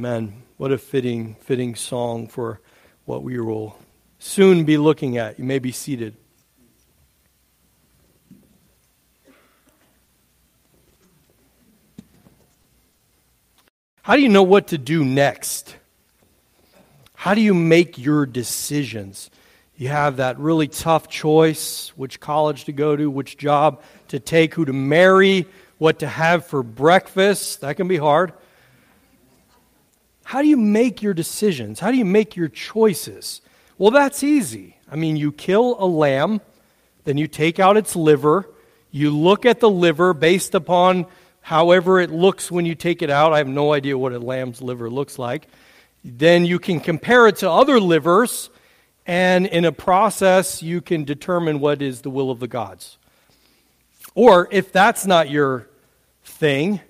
Amen. What a fitting, fitting song for what we will soon be looking at. You may be seated. How do you know what to do next? How do you make your decisions? You have that really tough choice which college to go to, which job to take, who to marry, what to have for breakfast. That can be hard. How do you make your decisions? How do you make your choices? Well, that's easy. I mean, you kill a lamb, then you take out its liver, you look at the liver based upon however it looks when you take it out. I have no idea what a lamb's liver looks like. Then you can compare it to other livers, and in a process, you can determine what is the will of the gods. Or if that's not your thing,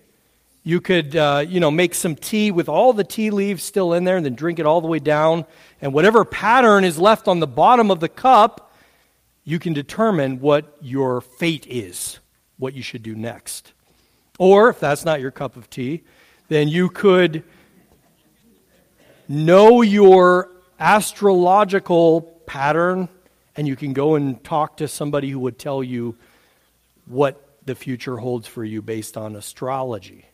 you could, uh, you know, make some tea with all the tea leaves still in there and then drink it all the way down. And whatever pattern is left on the bottom of the cup, you can determine what your fate is, what you should do next. Or if that's not your cup of tea, then you could know your astrological pattern and you can go and talk to somebody who would tell you what the future holds for you based on astrology.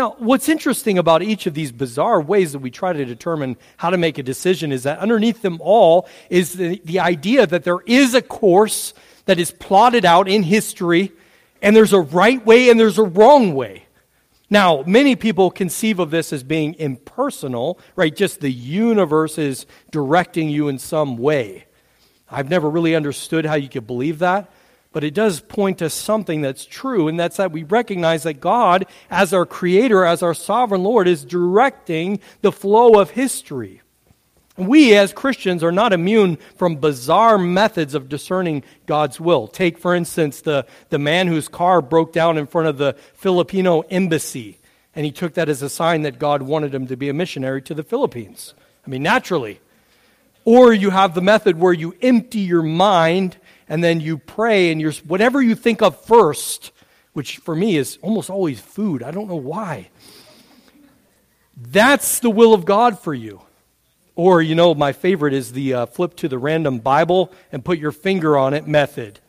Now, what's interesting about each of these bizarre ways that we try to determine how to make a decision is that underneath them all is the, the idea that there is a course that is plotted out in history, and there's a right way and there's a wrong way. Now, many people conceive of this as being impersonal, right? Just the universe is directing you in some way. I've never really understood how you could believe that. But it does point to something that's true, and that's that we recognize that God, as our creator, as our sovereign Lord, is directing the flow of history. We, as Christians, are not immune from bizarre methods of discerning God's will. Take, for instance, the, the man whose car broke down in front of the Filipino embassy, and he took that as a sign that God wanted him to be a missionary to the Philippines. I mean, naturally. Or you have the method where you empty your mind and then you pray and you're whatever you think of first, which for me is almost always food. I don't know why. That's the will of God for you. Or, you know, my favorite is the uh, flip to the random Bible and put your finger on it method.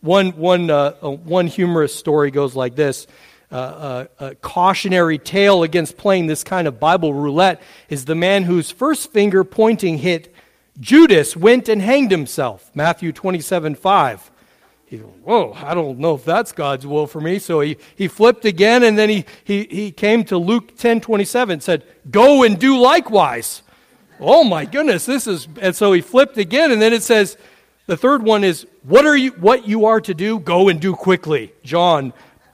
One, one, uh, uh, one humorous story goes like this. Uh, uh, a cautionary tale against playing this kind of Bible roulette is the man whose first finger pointing hit Judas went and hanged himself. Matthew 27 5. He, whoa, I don't know if that's God's will for me. So he, he flipped again and then he, he, he came to Luke 10 27 said, Go and do likewise. Oh my goodness, this is, and so he flipped again and then it says, the third one is, what are you, what you are to do, go and do quickly. John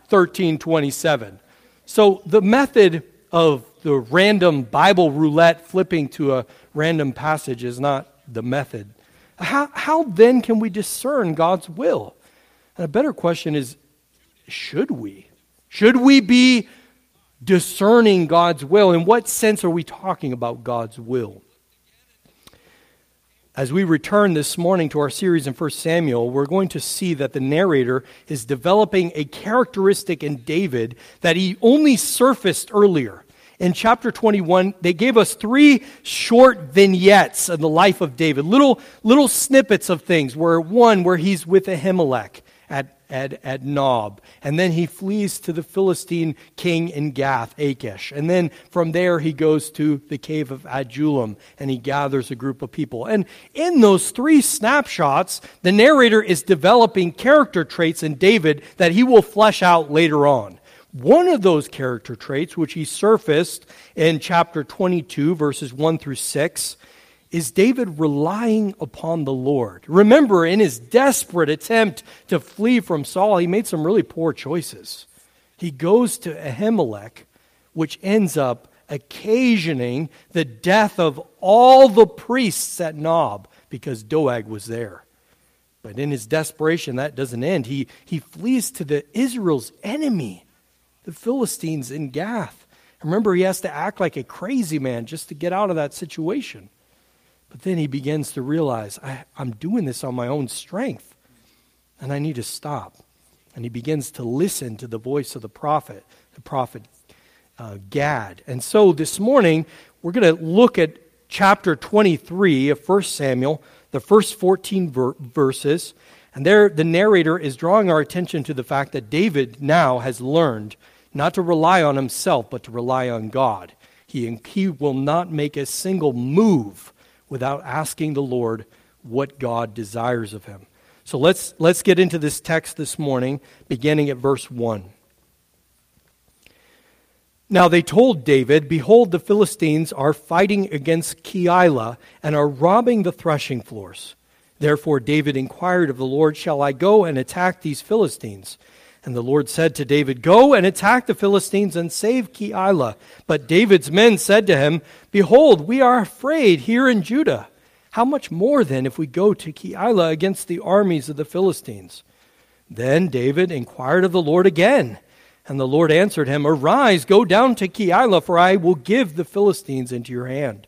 13 27. So the method of the random Bible roulette flipping to a random passage is not the method. How, how then can we discern God's will? And a better question is should we? Should we be discerning God's will? In what sense are we talking about God's will? As we return this morning to our series in 1 Samuel, we're going to see that the narrator is developing a characteristic in David that he only surfaced earlier in chapter 21, they gave us three short vignettes of the life of David, little, little snippets of things, where one, where he's with Ahimelech at, at, at Nob, and then he flees to the Philistine king in Gath, Achish, and then from there he goes to the cave of Adullam, and he gathers a group of people. And in those three snapshots, the narrator is developing character traits in David that he will flesh out later on. One of those character traits, which he surfaced in chapter 22, verses 1 through 6, is David relying upon the Lord. Remember, in his desperate attempt to flee from Saul, he made some really poor choices. He goes to Ahimelech, which ends up occasioning the death of all the priests at Nob because Doeg was there. But in his desperation, that doesn't end. He, he flees to the Israel's enemy the Philistines in Gath. Remember, he has to act like a crazy man just to get out of that situation. But then he begins to realize, I, am doing this on my own strength, and I need to stop. And he begins to listen to the voice of the prophet, the prophet uh, Gad. And so this morning, we're going to look at chapter 23 of 1 Samuel, the first 14 ver- verses. And there, the narrator is drawing our attention to the fact that David now has learned not to rely on himself, but to rely on God. He, he will not make a single move without asking the Lord what God desires of him. So let's, let's get into this text this morning, beginning at verse 1. Now they told David, Behold, the Philistines are fighting against Keilah and are robbing the threshing floors. Therefore David inquired of the Lord, Shall I go and attack these Philistines? And the Lord said to David, Go and attack the Philistines and save Keilah. But David's men said to him, Behold, we are afraid here in Judah. How much more then if we go to Keilah against the armies of the Philistines? Then David inquired of the Lord again. And the Lord answered him, Arise, go down to Keilah, for I will give the Philistines into your hand.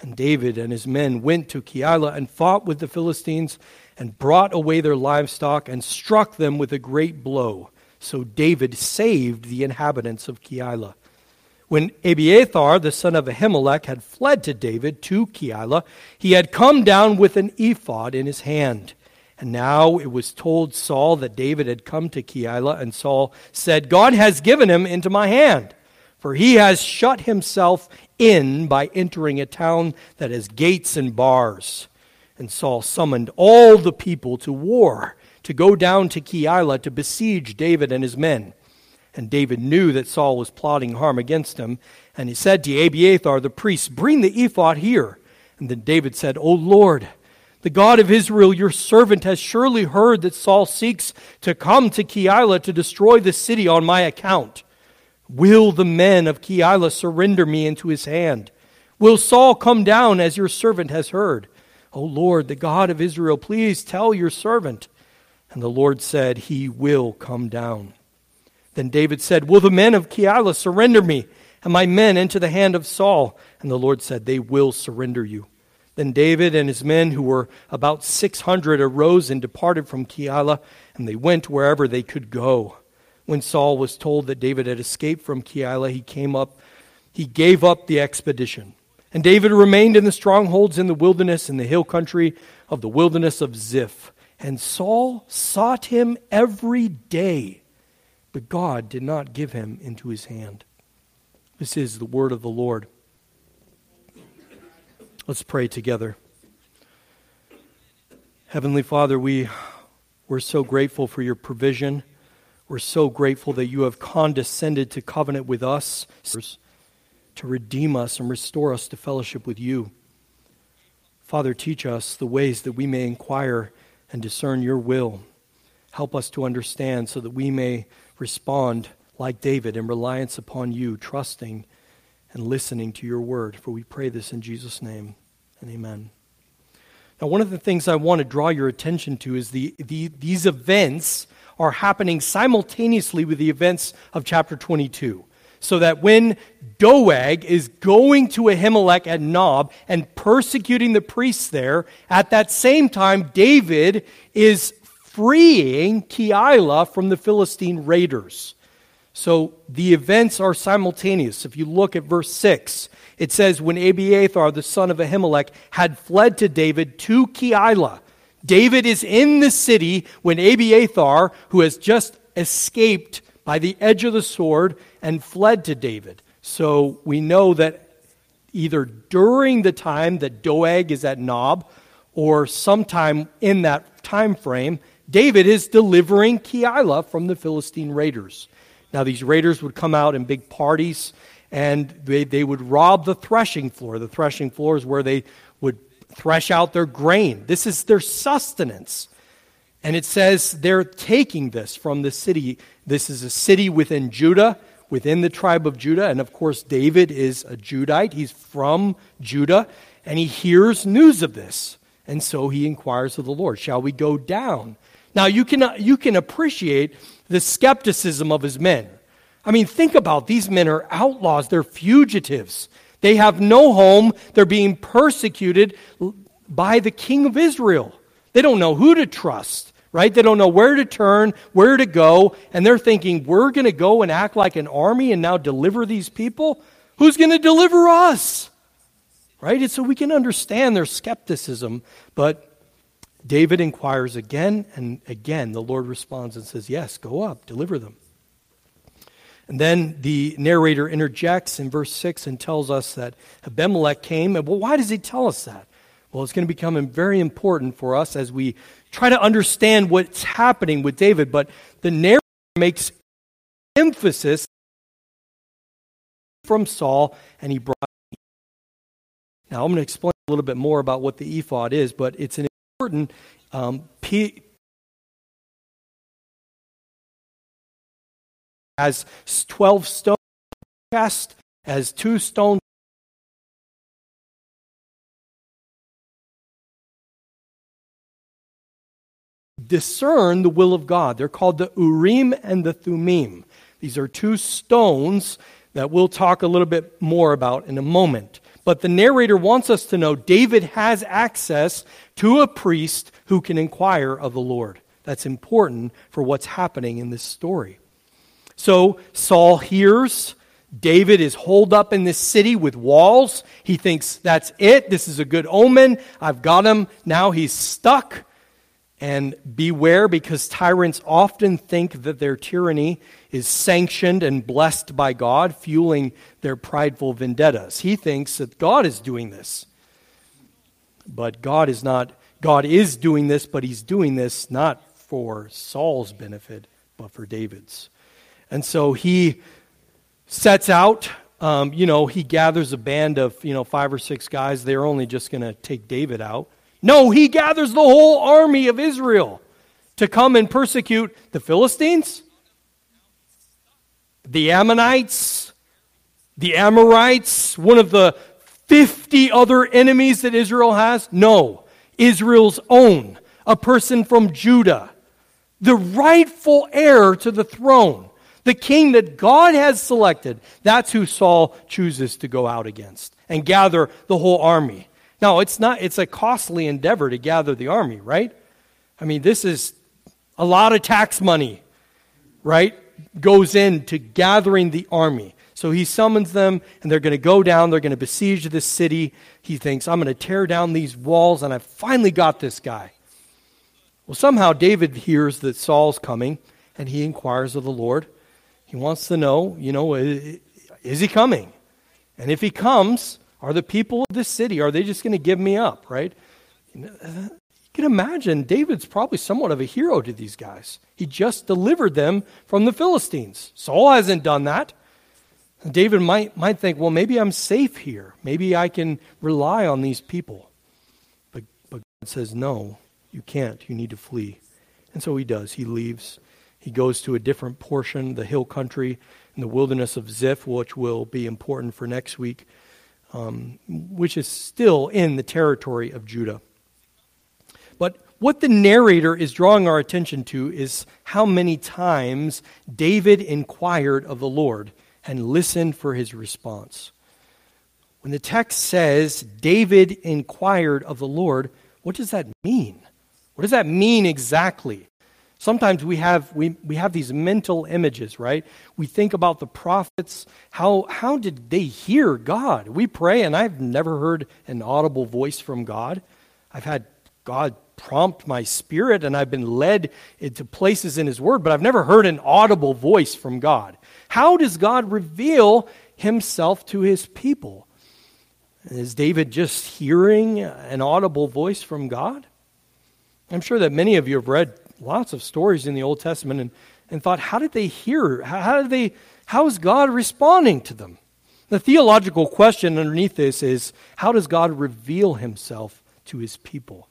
And David and his men went to Keilah and fought with the Philistines and brought away their livestock and struck them with a great blow. So David saved the inhabitants of Keilah. When Abiathar, the son of Ahimelech, had fled to David to Keilah, he had come down with an ephod in his hand. And now it was told Saul that David had come to Keilah, and Saul said, God has given him into my hand, for he has shut himself in by entering a town that has gates and bars. And Saul summoned all the people to war, to go down to Keilah to besiege David and his men. And David knew that Saul was plotting harm against him, and he said to Abiathar the priest, Bring the ephod here. And then David said, O Lord, the God of Israel, your servant, has surely heard that Saul seeks to come to Keilah to destroy the city on my account. Will the men of Keilah surrender me into his hand? Will Saul come down as your servant has heard? O Lord, the God of Israel, please tell your servant. And the Lord said, He will come down. Then David said, Will the men of Keilah surrender me and my men into the hand of Saul? And the Lord said, They will surrender you. Then David and his men, who were about 600, arose and departed from Keilah, and they went wherever they could go. When Saul was told that David had escaped from Keilah, he came up, he gave up the expedition. And David remained in the strongholds in the wilderness, in the hill country of the wilderness of Ziph. And Saul sought him every day, but God did not give him into his hand. This is the word of the Lord. Let's pray together. Heavenly Father, we, we're so grateful for your provision. We're so grateful that you have condescended to covenant with us, to redeem us and restore us to fellowship with you. Father, teach us the ways that we may inquire and discern your will. Help us to understand so that we may respond like David in reliance upon you, trusting and listening to your word. For we pray this in Jesus' name and amen. Now, one of the things I want to draw your attention to is the, the, these events are happening simultaneously with the events of chapter 22. So that when Doeg is going to Ahimelech at Nob and persecuting the priests there, at that same time, David is freeing Keilah from the Philistine raiders. So the events are simultaneous. If you look at verse 6, it says, When Abiathar, the son of Ahimelech, had fled to David to Keilah, David is in the city when Abiathar, who has just escaped by the edge of the sword and fled to David. So we know that either during the time that Doeg is at Nob or sometime in that time frame, David is delivering Keilah from the Philistine raiders. Now, these raiders would come out in big parties and they, they would rob the threshing floor. The threshing floor is where they would thresh out their grain. This is their sustenance. And it says they're taking this from the city. This is a city within Judah, within the tribe of Judah. And of course, David is a Judite. He's from Judah. And he hears news of this. And so he inquires of the Lord, Shall we go down? Now, you can, you can appreciate the skepticism of his men. I mean, think about these men are outlaws, they're fugitives. They have no home, they're being persecuted by the king of Israel. They don't know who to trust right? They don't know where to turn, where to go, and they're thinking, we're going to go and act like an army and now deliver these people? Who's going to deliver us? Right? And so we can understand their skepticism, but David inquires again and again. The Lord responds and says, Yes, go up, deliver them. And then the narrator interjects in verse 6 and tells us that Abimelech came. And well, why does he tell us that? Well, it's going to become very important for us as we try to understand what's happening with David. But the narrator makes emphasis from Saul, and he brought. Now, I'm going to explain a little bit more about what the ephod is, but it's an important um, p- as 12 stone chest, as two stone discern the will of God. They're called the Urim and the Thummim. These are two stones that we'll talk a little bit more about in a moment. But the narrator wants us to know David has access to a priest who can inquire of the Lord. That's important for what's happening in this story. So Saul hears David is holed up in this city with walls. He thinks that's it. This is a good omen. I've got him. Now he's stuck. And beware because tyrants often think that their tyranny is sanctioned and blessed by God, fueling their prideful vendettas. He thinks that God is doing this. But God is not, God is doing this, but he's doing this not for Saul's benefit, but for David's. And so he sets out. Um, you know, he gathers a band of, you know, five or six guys. They're only just going to take David out. No, he gathers the whole army of Israel to come and persecute the Philistines, the Ammonites, the Amorites, one of the 50 other enemies that Israel has. No, Israel's own, a person from Judah, the rightful heir to the throne, the king that God has selected. That's who Saul chooses to go out against and gather the whole army. Now, it's not it's a costly endeavor to gather the army, right? I mean, this is a lot of tax money, right? Goes into gathering the army. So he summons them, and they're going to go down. They're going to besiege this city. He thinks, I'm going to tear down these walls, and I finally got this guy. Well, somehow David hears that Saul's coming, and he inquires of the Lord. He wants to know, you know, is he coming? And if he comes, are the people of this city, are they just going to give me up, right? You can imagine David's probably somewhat of a hero to these guys. He just delivered them from the Philistines. Saul hasn't done that. David might, might think, well, maybe I'm safe here. Maybe I can rely on these people. But, but God says, no, you can't. You need to flee. And so he does. He leaves. He goes to a different portion, the hill country in the wilderness of Ziph, which will be important for next week um, which is still in the territory of Judah. But what the narrator is drawing our attention to is how many times David inquired of the Lord and listened for his response. When the text says David inquired of the Lord, what does that mean? What does that mean exactly? Sometimes we have, we, we have these mental images, right? We think about the prophets. How, how did they hear God? We pray, and I've never heard an audible voice from God. I've had God prompt my spirit, and I've been led into places in His Word, but I've never heard an audible voice from God. How does God reveal Himself to His people? Is David just hearing an audible voice from God? I'm sure that many of you have read lots of stories in the Old Testament and, and thought, how did they hear? How, how did they, how is God responding to them? The theological question underneath this is how does God reveal himself to his people?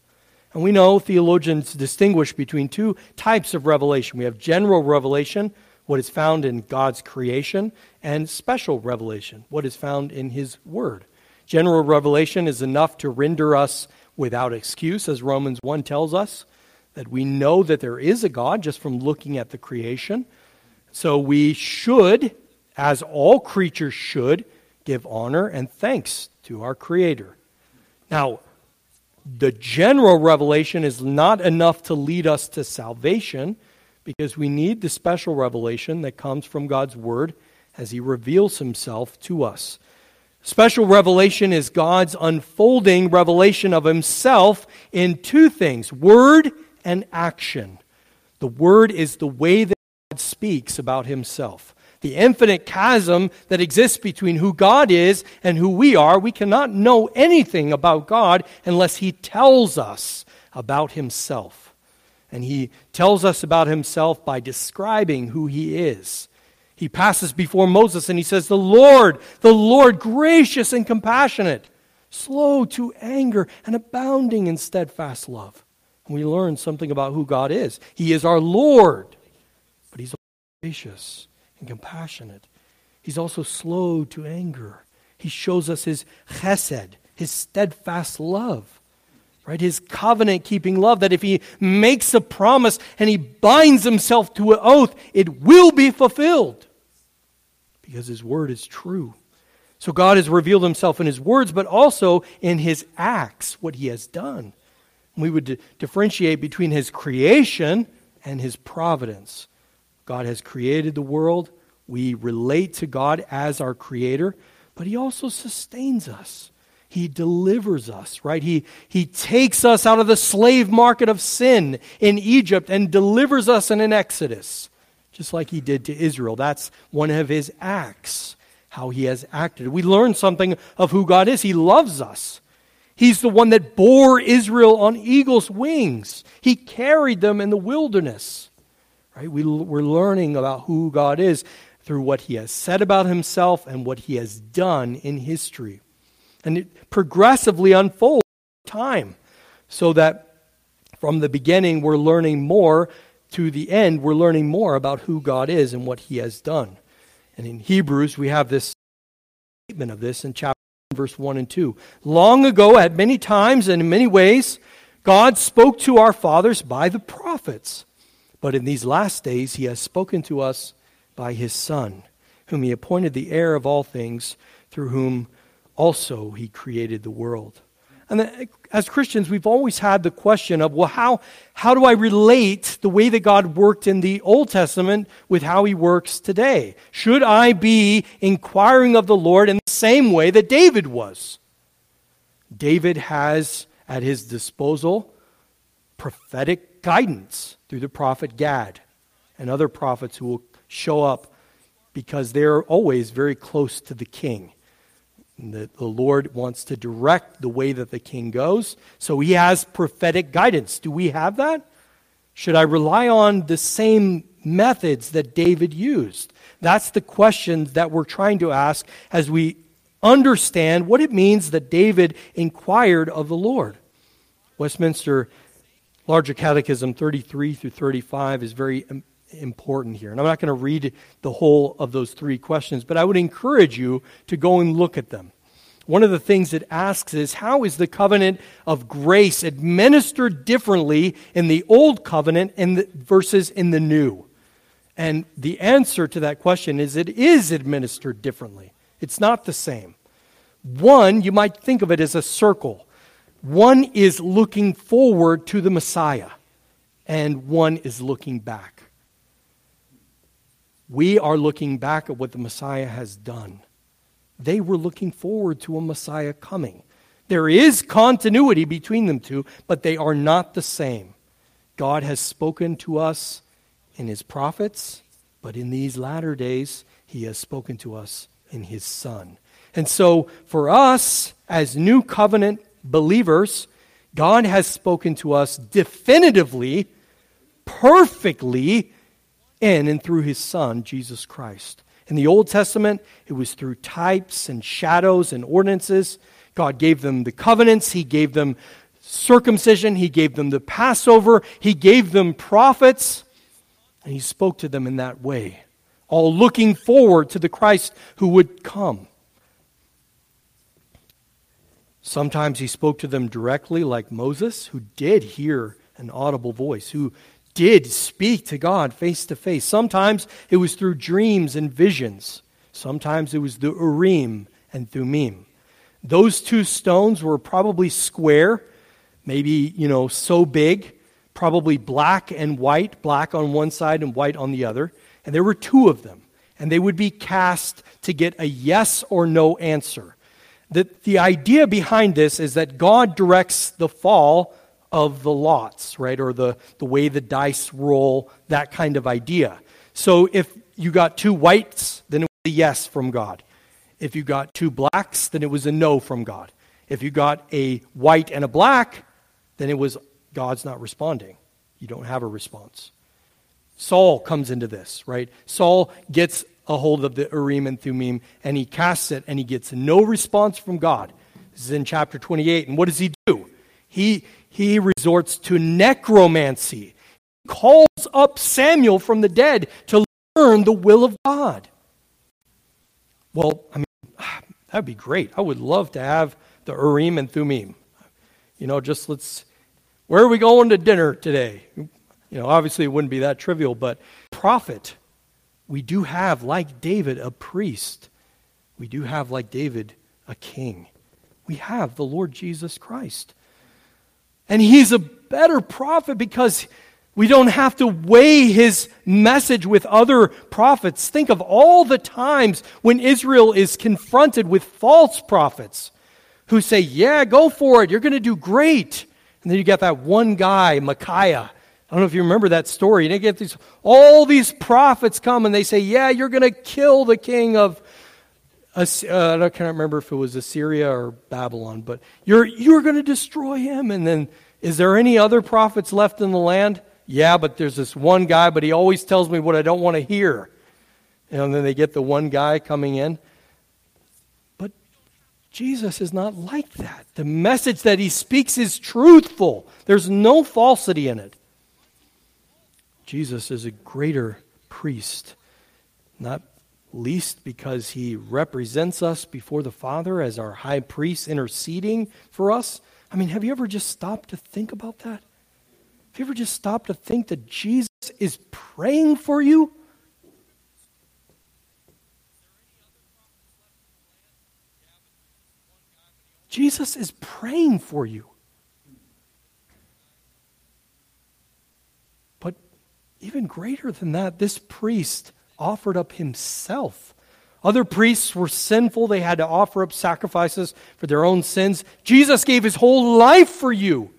And we know theologians distinguish between two types of revelation. We have general revelation, what is found in God's creation, and special revelation, what is found in his word. General revelation is enough to render us without excuse, as Romans 1 tells us that we know that there is a God just from looking at the creation. So we should, as all creatures should, give honor and thanks to our Creator. Now, the general revelation is not enough to lead us to salvation because we need the special revelation that comes from God's Word as He reveals Himself to us. Special revelation is God's unfolding revelation of Himself in two things word and action. The Word is the way that God speaks about Himself the infinite chasm that exists between who God is and who we are, we cannot know anything about God unless He tells us about Himself. And He tells us about Himself by describing who He is. He passes before Moses and he says, The Lord, the Lord, gracious and compassionate, slow to anger and abounding in steadfast love. We learn something about who God is. He is our Lord, but He's gracious and compassionate. He's also slow to anger. He shows us his chesed, his steadfast love, right? His covenant keeping love that if he makes a promise and he binds himself to an oath, it will be fulfilled because his word is true. So God has revealed himself in his words, but also in his acts, what he has done. We would differentiate between his creation and his providence. God has created the world. We relate to God as our creator, but he also sustains us. He delivers us, right? He, he takes us out of the slave market of sin in Egypt and delivers us in an Exodus, just like he did to Israel. That's one of his acts, how he has acted. We learn something of who God is. He loves us. He's the one that bore Israel on eagle's wings. He carried them in the wilderness. Right? We, we're learning about who God is through what he has said about himself and what he has done in history. And it progressively unfolds over time so that from the beginning we're learning more to the end we're learning more about who God is and what he has done. And in Hebrews we have this statement of this in chapter verse 1 and 2. Long ago at many times and in many ways God spoke to our fathers by the prophets. But in these last days, he has spoken to us by his Son, whom he appointed the heir of all things, through whom also he created the world. And as Christians, we've always had the question of, well, how, how do I relate the way that God worked in the Old Testament with how he works today? Should I be inquiring of the Lord in the same way that David was? David has at his disposal prophetic guidance through the prophet Gad and other prophets who will show up because they're always very close to the king. The, the Lord wants to direct the way that the king goes. So he has prophetic guidance. Do we have that? Should I rely on the same methods that David used? That's the question that we're trying to ask as we understand what it means that David inquired of the Lord. Westminster Larger Catechism 33 through 35 is very important here. And I'm not going to read the whole of those three questions, but I would encourage you to go and look at them. One of the things it asks is how is the covenant of grace administered differently in the old covenant and the, versus in the new? And the answer to that question is it is administered differently. It's not the same. One, you might think of it as a circle. One is looking forward to the Messiah, and one is looking back. We are looking back at what the Messiah has done. They were looking forward to a Messiah coming. There is continuity between them two, but they are not the same. God has spoken to us in his prophets, but in these latter days, he has spoken to us in his Son. And so, for us, as new covenant believers, God has spoken to us definitively, perfectly, in and through his Son, Jesus Christ. In the Old Testament, it was through types and shadows and ordinances. God gave them the covenants, He gave them circumcision, He gave them the Passover, He gave them prophets, and He spoke to them in that way, all looking forward to the Christ who would come. Sometimes he spoke to them directly, like Moses, who did hear an audible voice, who did speak to God face to face. Sometimes it was through dreams and visions. Sometimes it was the Urim and Thummim. Those two stones were probably square, maybe, you know, so big, probably black and white, black on one side and white on the other. And there were two of them. And they would be cast to get a yes or no answer. The, the idea behind this is that God directs the fall of the lots, right? Or the, the way the dice roll, that kind of idea. So if you got two whites, then it was a yes from God. If you got two blacks, then it was a no from God. If you got a white and a black, then it was God's not responding. You don't have a response. Saul comes into this, right? Saul gets a hold of the Urim and Thummim and he casts it and he gets no response from God. This is in chapter 28. And what does he do? He, he resorts to necromancy, he calls up Samuel from the dead to learn the will of God. Well, I mean, that'd be great. I would love to have the Urim and Thummim. You know, just let's, where are we going to dinner today? You know, obviously it wouldn't be that trivial, but prophet, we do have, like David, a priest. We do have, like David, a king. We have the Lord Jesus Christ. And he's a better prophet because we don't have to weigh his message with other prophets. Think of all the times when Israel is confronted with false prophets who say, Yeah, go for it. You're going to do great. And then you get that one guy, Micaiah. I don't know if you remember that story. And they get these, all these prophets come and they say, Yeah, you're going to kill the king of uh, I can't remember if it was Assyria or Babylon, but you're, you're going to destroy him. And then, is there any other prophets left in the land? Yeah, but there's this one guy, but he always tells me what I don't want to hear. And then they get the one guy coming in. But Jesus is not like that. The message that he speaks is truthful, there's no falsity in it. Jesus is a greater priest, not least because he represents us before the Father as our high priest interceding for us. I mean, have you ever just stopped to think about that? Have you ever just stopped to think that Jesus is praying for you? Jesus is praying for you. But even greater than that, this priest offered up himself. Other priests were sinful, they had to offer up sacrifices for their own sins. Jesus gave his whole life for you.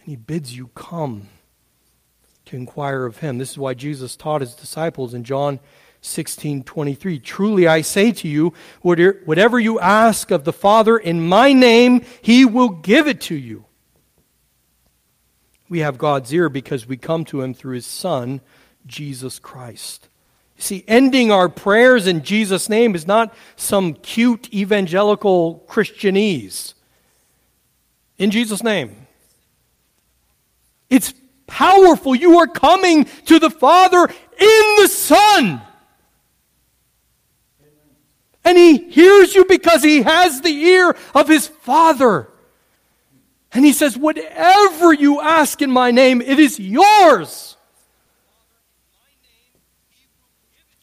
And he bids you come to inquire of him. This is why Jesus taught his disciples in John 16 23. Truly I say to you, whatever you ask of the Father in my name, he will give it to you. We have God's ear because we come to him through his Son, Jesus Christ. You see, ending our prayers in Jesus' name is not some cute evangelical Christianese. In Jesus' name. It's powerful. You are coming to the Father in the Son. And He hears you because He has the ear of His Father. And He says, Whatever you ask in my name, it is yours.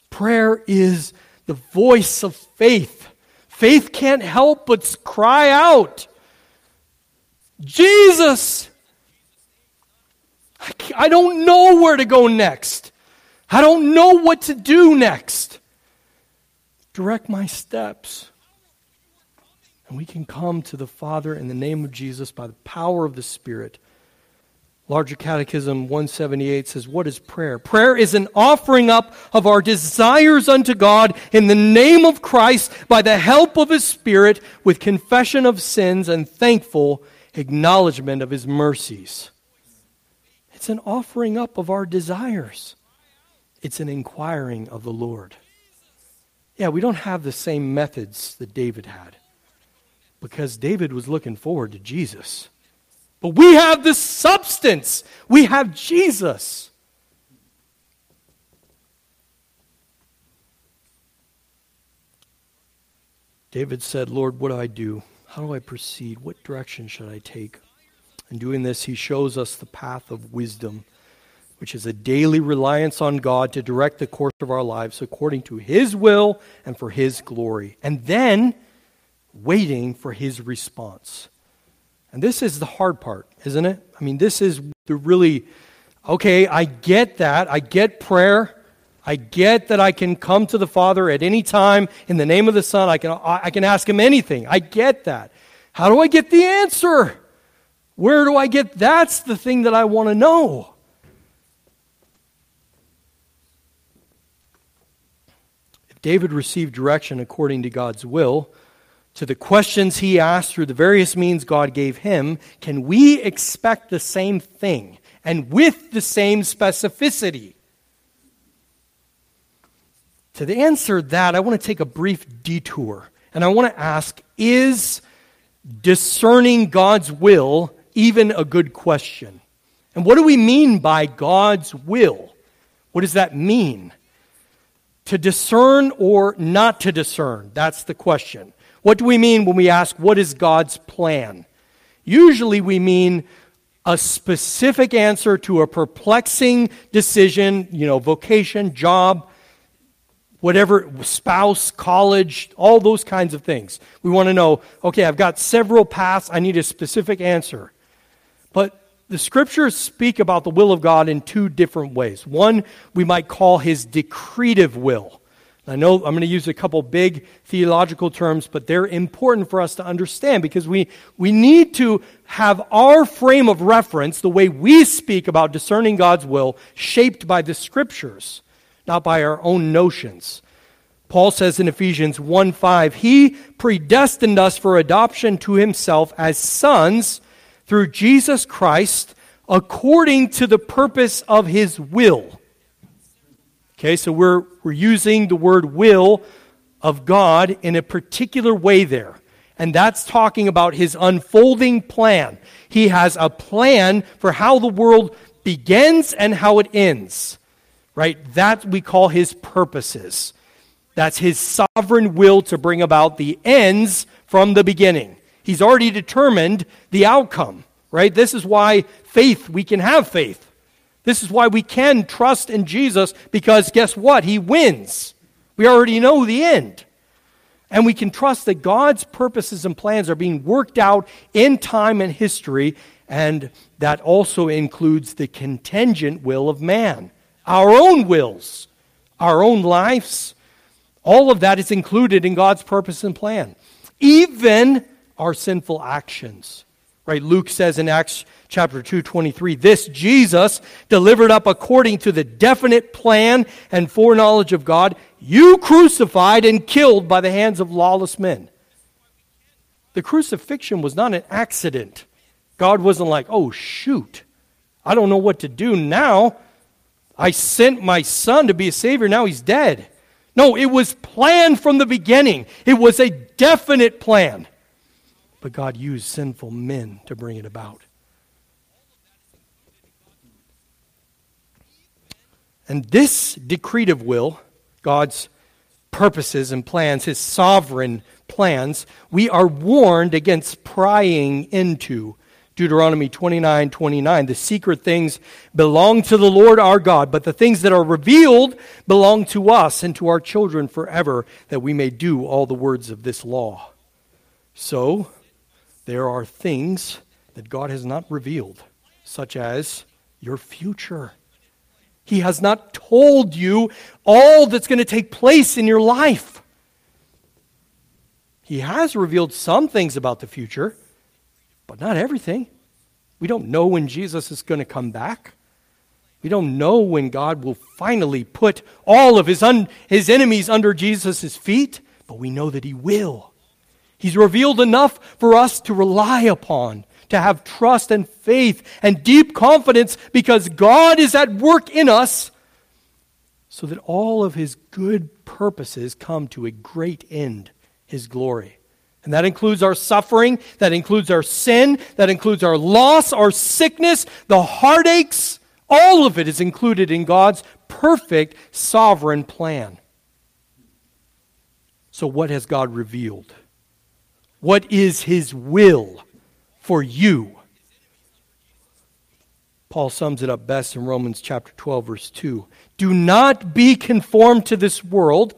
Prayer is the voice of faith. Faith can't help but cry out, Jesus! I don't know where to go next. I don't know what to do next. Direct my steps. And we can come to the Father in the name of Jesus by the power of the Spirit. Larger Catechism 178 says, What is prayer? Prayer is an offering up of our desires unto God in the name of Christ by the help of His Spirit with confession of sins and thankful acknowledgement of His mercies. It's an offering up of our desires, it's an inquiring of the Lord. Yeah, we don't have the same methods that David had because David was looking forward to Jesus. But we have the substance, we have Jesus. David said, Lord, what do I do? How do I proceed? What direction should I take? In doing this, he shows us the path of wisdom, which is a daily reliance on God to direct the course of our lives according to his will and for his glory. And then waiting for his response. And this is the hard part, isn't it? I mean, this is the really, okay, I get that. I get prayer. I get that I can come to the Father at any time in the name of the Son. I can, I can ask Him anything. I get that. How do I get the answer? Where do I get? That's the thing that I want to know. If David received direction according to God's will, to the questions he asked through the various means God gave him, can we expect the same thing and with the same specificity? To the answer that, I want to take a brief detour and I want to ask is discerning God's will even a good question? And what do we mean by God's will? What does that mean? To discern or not to discern? That's the question. What do we mean when we ask, what is God's plan? Usually we mean a specific answer to a perplexing decision, you know, vocation, job, whatever, spouse, college, all those kinds of things. We want to know, okay, I've got several paths, I need a specific answer. But the scriptures speak about the will of God in two different ways. One, we might call his decretive will. I know I'm going to use a couple big theological terms, but they're important for us to understand because we, we need to have our frame of reference, the way we speak about discerning God's will, shaped by the scriptures, not by our own notions. Paul says in Ephesians 1 5, He predestined us for adoption to Himself as sons through Jesus Christ according to the purpose of His will Okay, so we're, we're using the word will of God in a particular way there. And that's talking about his unfolding plan. He has a plan for how the world begins and how it ends. Right? That we call his purposes. That's his sovereign will to bring about the ends from the beginning. He's already determined the outcome, right? This is why faith, we can have faith. This is why we can trust in Jesus because guess what? He wins. We already know the end. And we can trust that God's purposes and plans are being worked out in time and history, and that also includes the contingent will of man, our own wills, our own lives. All of that is included in God's purpose and plan, even our sinful actions. Right? Luke says in Acts chapter 2 23 this Jesus delivered up according to the definite plan and foreknowledge of God you crucified and killed by the hands of lawless men. The crucifixion was not an accident. God wasn't like, "Oh shoot. I don't know what to do now. I sent my son to be a savior now he's dead." No, it was planned from the beginning. It was a definite plan but God used sinful men to bring it about. And this decretive will, God's purposes and plans, his sovereign plans, we are warned against prying into. Deuteronomy 29 29. The secret things belong to the Lord our God, but the things that are revealed belong to us and to our children forever, that we may do all the words of this law. So, there are things that God has not revealed, such as your future. He has not told you all that's going to take place in your life. He has revealed some things about the future, but not everything. We don't know when Jesus is going to come back. We don't know when God will finally put all of his, un- his enemies under Jesus' feet, but we know that he will. He's revealed enough for us to rely upon, to have trust and faith and deep confidence because God is at work in us so that all of his good purposes come to a great end, his glory. And that includes our suffering, that includes our sin, that includes our loss, our sickness, the heartaches. All of it is included in God's perfect sovereign plan. So, what has God revealed? What is his will for you? Paul sums it up best in Romans chapter 12 verse 2. Do not be conformed to this world,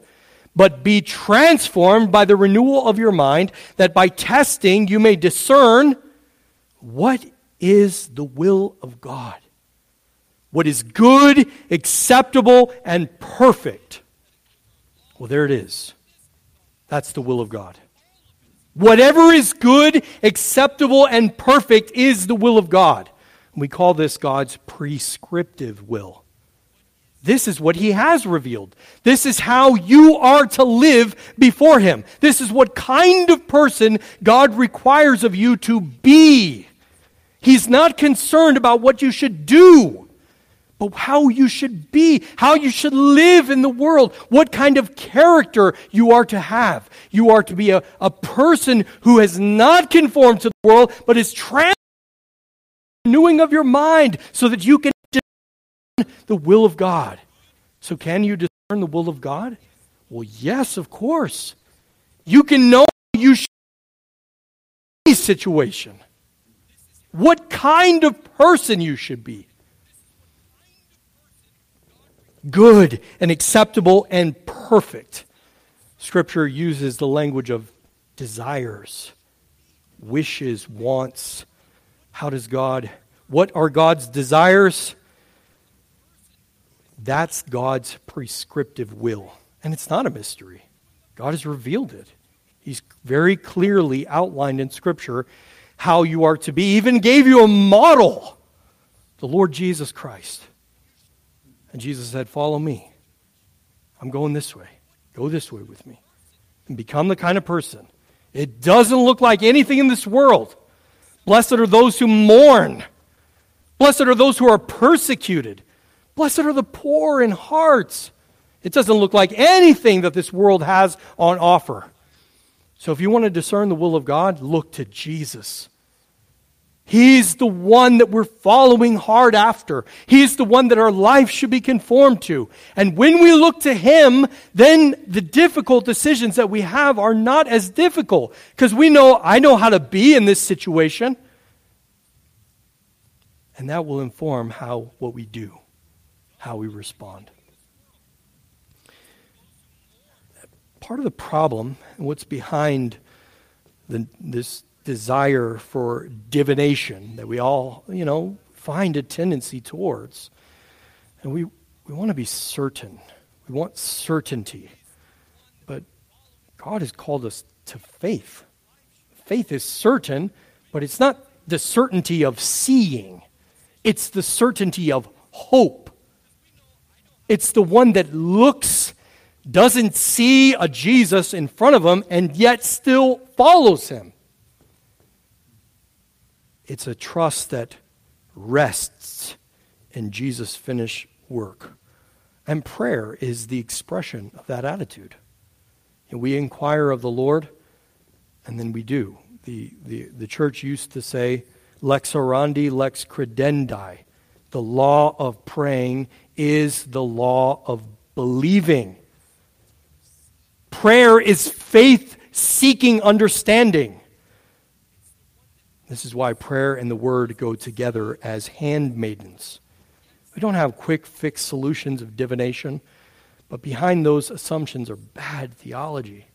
but be transformed by the renewal of your mind, that by testing you may discern What is the will of God? What is good, acceptable, and perfect? Well, there it is. That's the will of God. Whatever is good, acceptable, and perfect is the will of God. We call this God's prescriptive will. This is what He has revealed. This is how you are to live before Him. This is what kind of person God requires of you to be. He's not concerned about what you should do, but how you should be, how you should live in the world, what kind of character you are to have. You are to be a, a person who has not conformed to the world, but is transformed renewing of your mind so that you can discern the will of God. So, can you discern the will of God? Well, yes, of course. You can know you should be situation. What kind of person you should be. Good and acceptable and perfect. Scripture uses the language of desires, wishes, wants, how does God, what are God's desires? That's God's prescriptive will. And it's not a mystery. God has revealed it. He's very clearly outlined in Scripture how you are to be, even gave you a model the Lord Jesus Christ. And Jesus said, Follow me. I'm going this way. Go this way with me. And become the kind of person. It doesn't look like anything in this world. Blessed are those who mourn. Blessed are those who are persecuted. Blessed are the poor in hearts. It doesn't look like anything that this world has on offer. So if you want to discern the will of God, look to Jesus. He's the one that we're following hard after. He's the one that our life should be conformed to. And when we look to Him, then the difficult decisions that we have are not as difficult. Because we know, I know how to be in this situation. And that will inform how, what we do, how we respond. Part of the problem, and what's behind the, this desire for divination that we all, you know, find a tendency towards. And we, we want to be certain. We want certainty. But God has called us to faith. Faith is certain, but it's not the certainty of seeing, it's the certainty of hope. It's the one that looks, doesn't see a Jesus in front of him, and yet still follows him. It's a trust that rests in Jesus' finished work. And prayer is the expression of that attitude. And we inquire of the Lord, and then we do. The, the, the church used to say, lex orandi, lex credendi. The law of praying is the law of believing. Prayer is faith seeking understanding. This is why prayer and the word go together as handmaidens. We don't have quick fix solutions of divination, but behind those assumptions are bad theology.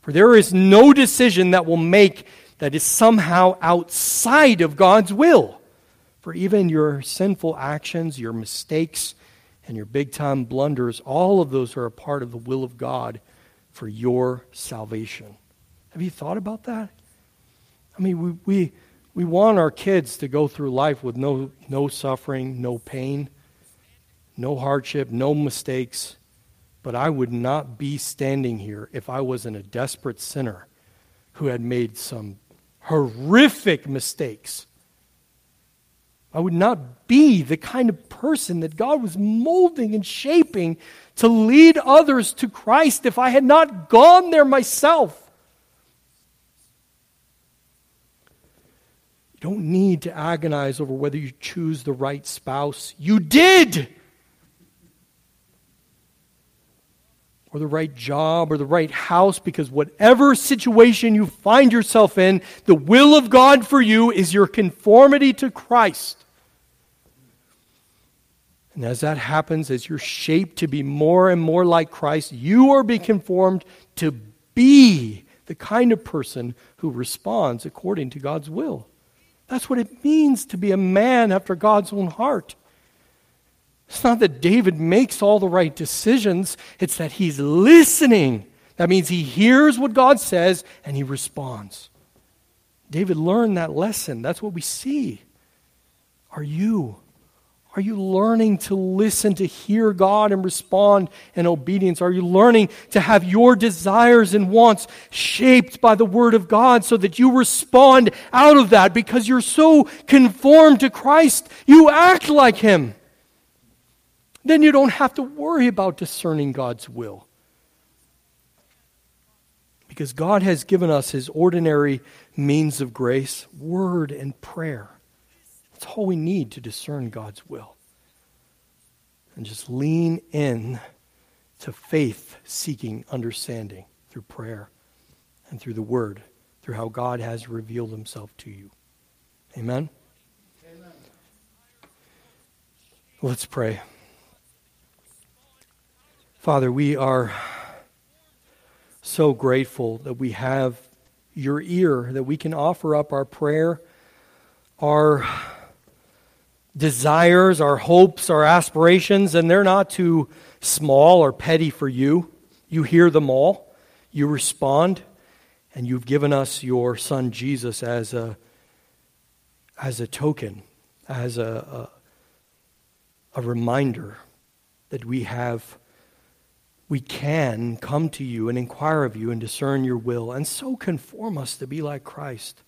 For there is no decision that will make that is somehow outside of God's will. For even your sinful actions, your mistakes, and your big time blunders, all of those are a part of the will of God for your salvation. Have you thought about that? I mean, we, we, we want our kids to go through life with no, no suffering, no pain, no hardship, no mistakes. But I would not be standing here if I wasn't a desperate sinner who had made some horrific mistakes. I would not be the kind of person that God was molding and shaping to lead others to Christ if I had not gone there myself. Don't need to agonize over whether you choose the right spouse. You did! Or the right job or the right house, because whatever situation you find yourself in, the will of God for you is your conformity to Christ. And as that happens, as you're shaped to be more and more like Christ, you are being conformed to be the kind of person who responds according to God's will. That's what it means to be a man after God's own heart. It's not that David makes all the right decisions, it's that he's listening. That means he hears what God says and he responds. David learned that lesson. That's what we see. Are you? Are you learning to listen, to hear God and respond in obedience? Are you learning to have your desires and wants shaped by the Word of God so that you respond out of that because you're so conformed to Christ? You act like Him. Then you don't have to worry about discerning God's will. Because God has given us His ordinary means of grace, word and prayer. All we need to discern God's will. And just lean in to faith seeking understanding through prayer and through the Word, through how God has revealed Himself to you. Amen? Amen. Let's pray. Father, we are so grateful that we have your ear, that we can offer up our prayer, our desires, our hopes, our aspirations, and they're not too small or petty for you. You hear them all, you respond, and you've given us your son Jesus as a, as a token, as a, a, a reminder that we have we can come to you and inquire of you and discern your will, and so conform us to be like Christ,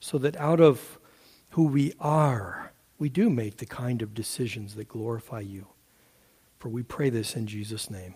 so that out of who we are, we do make the kind of decisions that glorify you. For we pray this in Jesus' name.